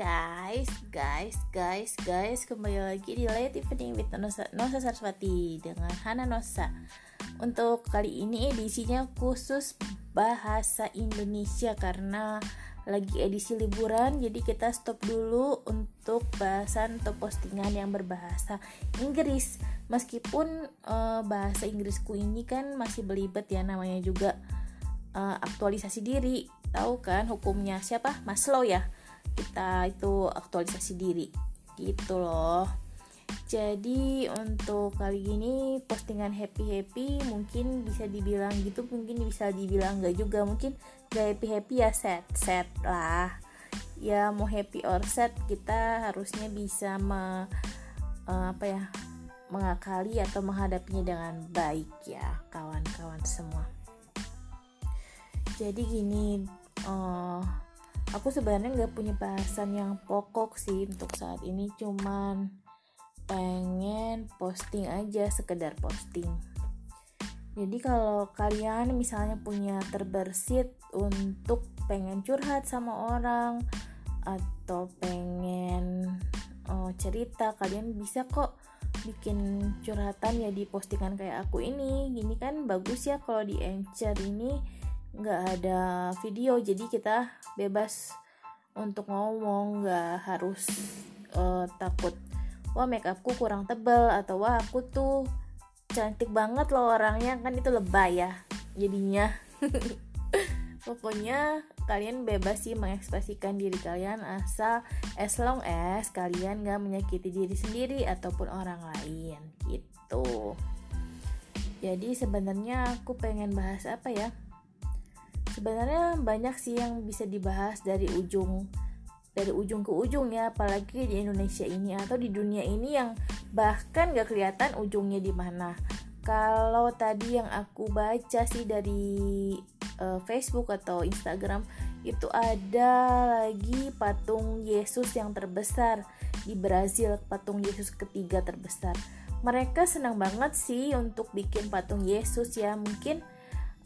guys, guys, guys, guys Kembali lagi di Late Evening with Nosa, Nosa Saraswati Dengan Hana Nosa. Untuk kali ini edisinya khusus bahasa Indonesia Karena lagi edisi liburan Jadi kita stop dulu untuk bahasan atau postingan yang berbahasa Inggris. Meskipun uh, bahasa Inggrisku ini kan masih belibet ya Namanya juga uh, aktualisasi diri. Tahu kan hukumnya? Siapa? Maslow ya kita itu aktualisasi diri. Gitu loh. Jadi untuk kali ini postingan happy happy mungkin bisa dibilang gitu mungkin bisa dibilang nggak juga. Mungkin gak happy happy ya sad sad lah. Ya mau happy or sad kita harusnya bisa me, uh, apa ya mengakali atau menghadapinya dengan baik ya kawan-kawan semua. Jadi gini uh, aku sebenarnya nggak punya bahasan yang pokok sih untuk saat ini cuman pengen posting aja sekedar posting. Jadi kalau kalian misalnya punya terbersit untuk pengen curhat sama orang atau pengen oh, cerita kalian bisa kok bikin curhatan ya di postingan kayak aku ini. Gini kan bagus ya kalau di Anchor ini nggak ada video jadi kita bebas untuk ngomong nggak harus uh, takut wah make upku kurang tebal atau wah aku tuh cantik banget loh orangnya kan itu lebay ya jadinya. Pokoknya kalian bebas sih mengekspresikan diri kalian asal as long as kalian gak menyakiti diri sendiri ataupun orang lain gitu. Jadi sebenarnya aku pengen bahas apa ya sebenarnya banyak sih yang bisa dibahas dari ujung dari ujung ke ujung ya apalagi di Indonesia ini atau di dunia ini yang bahkan gak kelihatan ujungnya di mana. Kalau tadi yang aku baca sih dari uh, Facebook atau Instagram itu ada lagi patung Yesus yang terbesar di Brazil patung Yesus ketiga terbesar. Mereka senang banget sih untuk bikin patung Yesus ya mungkin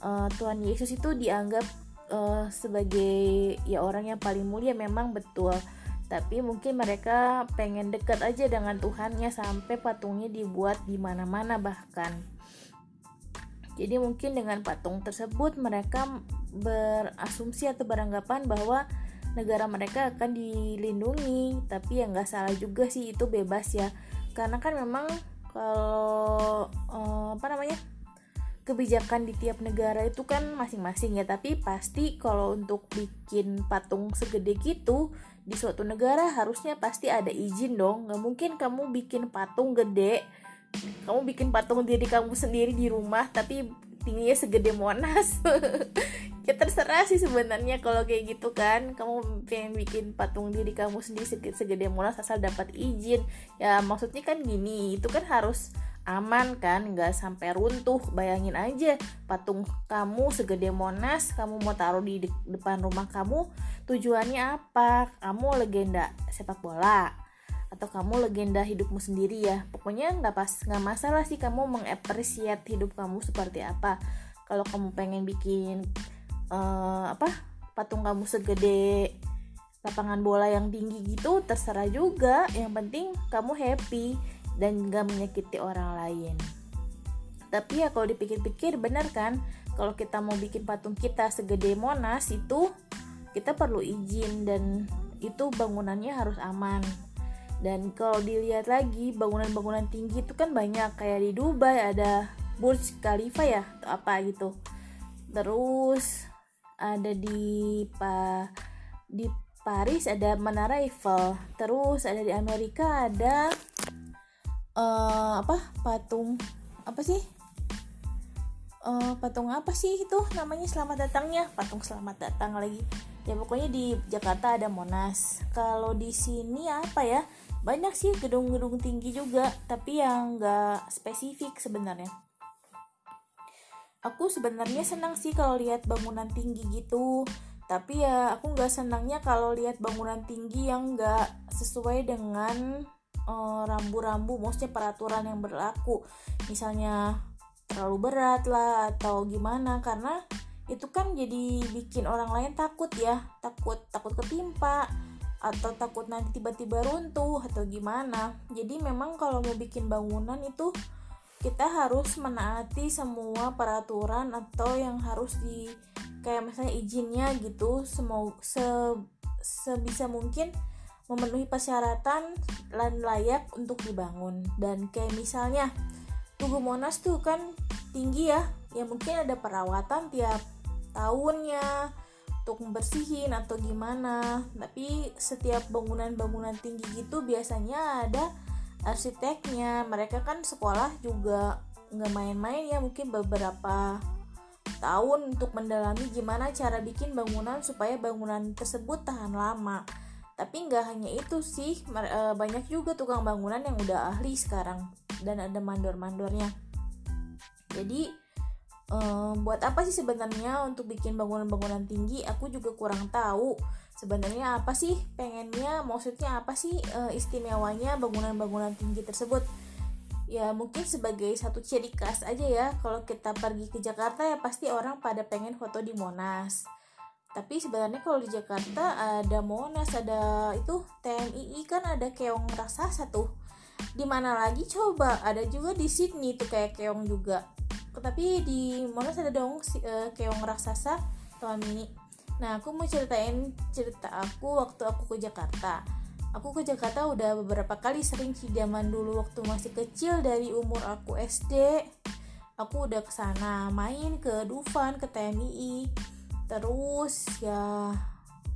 uh, Tuhan Yesus itu dianggap uh, sebagai ya orang yang paling mulia memang betul. Tapi mungkin mereka pengen dekat aja dengan Tuhannya sampai patungnya dibuat di mana-mana bahkan. Jadi mungkin dengan patung tersebut mereka berasumsi atau beranggapan bahwa negara mereka akan dilindungi. Tapi ya nggak salah juga sih itu bebas ya. Karena kan memang kalau uh, apa namanya kebijakan di tiap negara itu kan masing-masing ya. Tapi pasti kalau untuk bikin patung segede gitu di suatu negara harusnya pasti ada izin dong. Nggak mungkin kamu bikin patung gede kamu bikin patung diri kamu sendiri di rumah tapi tingginya segede monas. Ya terserah sih sebenarnya kalau kayak gitu kan. Kamu pengen bikin patung diri kamu sendiri segede monas asal dapat izin. Ya maksudnya kan gini itu kan harus aman kan nggak sampai runtuh. Bayangin aja patung kamu segede monas kamu mau taruh di de depan rumah kamu tujuannya apa? Kamu legenda sepak bola atau kamu legenda hidupmu sendiri ya? Pokoknya nggak pas nggak masalah sih kamu mengapresiat hidup kamu seperti apa. Kalau kamu pengen bikin uh, apa patung kamu segede lapangan bola yang tinggi gitu terserah juga. Yang penting kamu happy dan gak menyakiti orang lain. Tapi ya kalau dipikir-pikir benar kan kalau kita mau bikin patung kita segede Monas itu kita perlu izin dan itu bangunannya harus aman. Dan kalau dilihat lagi bangunan-bangunan tinggi itu kan banyak kayak di Dubai ada Burj Khalifa ya atau apa gitu. Terus ada di pa di Paris ada Menara Eiffel. Terus ada di Amerika ada uh, apa patung apa sih? Uh, patung apa sih itu namanya? Selamat datangnya. Patung selamat datang lagi. Ya pokoknya di Jakarta ada Monas. Kalau di sini apa ya? Banyak sih gedung-gedung tinggi juga tapi yang nggak spesifik sebenarnya. Aku sebenarnya senang sih kalau lihat bangunan tinggi gitu. Tapi ya aku nggak senangnya kalau lihat bangunan tinggi yang nggak sesuai dengan rambu-rambu, uh, maksudnya peraturan yang berlaku, misalnya terlalu berat lah atau gimana, karena itu kan jadi bikin orang lain takut ya, takut takut ketimpa atau takut nanti tiba-tiba runtuh atau gimana. Jadi memang kalau mau bikin bangunan itu kita harus menaati semua peraturan atau yang harus di kayak misalnya izinnya gitu semau se sebisa mungkin memenuhi persyaratan dan layak untuk dibangun. Dan kayak misalnya Tugu Monas tuh kan tinggi ya. Ya mungkin ada perawatan tiap tahunnya untuk membersihin atau gimana. Tapi setiap bangunan-bangunan tinggi gitu biasanya ada arsiteknya. Mereka kan sekolah juga nggak main-main ya mungkin beberapa tahun untuk mendalami gimana cara bikin bangunan supaya bangunan tersebut tahan lama tapi nggak hanya itu sih e, banyak juga tukang bangunan yang udah ahli sekarang dan ada mandor-mandornya. Jadi um, buat apa sih sebenarnya untuk bikin bangunan-bangunan tinggi? Aku juga kurang tahu sebenarnya apa sih pengennya maksudnya apa sih uh, istimewanya bangunan-bangunan tinggi tersebut. Ya mungkin sebagai satu ciri khas aja ya kalau kita pergi ke Jakarta ya pasti orang pada pengen foto di Monas tapi sebenarnya kalau di Jakarta ada Monas ada itu TMII kan ada keong raksasa tuh. Di mana lagi? Coba. Ada juga di Sydney tuh kayak keong juga. Tapi di Monas ada dong uh, keong raksasa Tuan Mini nah aku mau ceritain cerita aku waktu aku ke Jakarta. Aku ke Jakarta udah beberapa kali sering sih dulu waktu masih kecil dari umur aku SD aku udah ke sana main ke Dufan ke TMI terus ya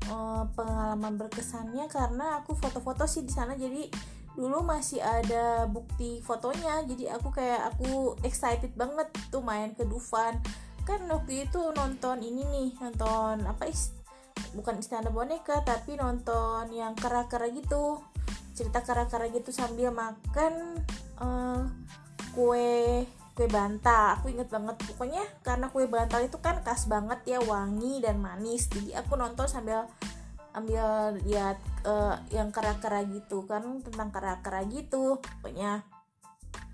uh, pengalaman berkesannya karena aku foto-foto sih di sana. Jadi dulu masih ada bukti fotonya. Jadi aku kayak aku excited banget tuh main ke Dufan. Kan waktu itu nonton ini nih nonton apa is bukan istana boneka tapi nonton yang kera-kera gitu. Cerita kera-kera gitu sambil makan uh, kue kue bantal. Aku inget banget. Pokoknya karena kue bantal itu kan khas banget ya wangi dan manis. Jadi aku nonton sambil ambil lihat uh, yang kera-kera gitu kan tentang kera-kera gitu pokoknya.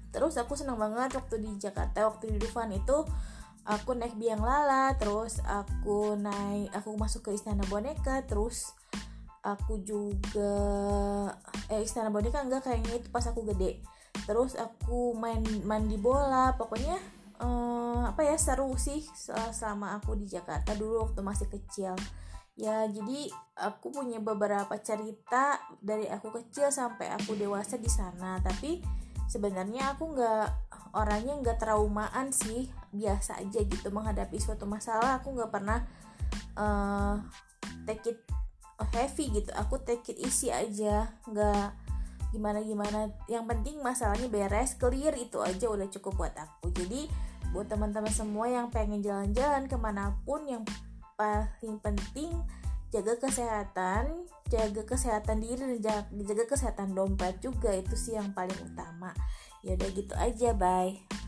Terus aku senang banget waktu di Jakarta waktu di Dufan itu aku naik biang lala terus aku naik aku masuk ke istana boneka terus aku juga eh istana boneka enggak kayaknya itu pas aku gede terus aku main mandi bola pokoknya uh, apa ya seru sih selama aku di Jakarta dulu waktu masih kecil. Ya jadi aku punya beberapa cerita dari aku kecil sampai aku dewasa di sana. Tapi sebenarnya aku nggak orangnya nggak traumaan sih biasa aja gitu menghadapi suatu masalah. Aku nggak pernah uh, take it heavy gitu. Aku take it easy aja nggak gimana gimana. Yang penting masalahnya beres clear itu aja udah cukup buat aku. Jadi buat teman-teman semua yang pengen jalan-jalan ke mana pun yang paling penting jaga kesehatan jaga kesehatan diri dan jaga, jaga kesehatan dompet juga itu sih yang paling utama. Ya udah gitu aja bye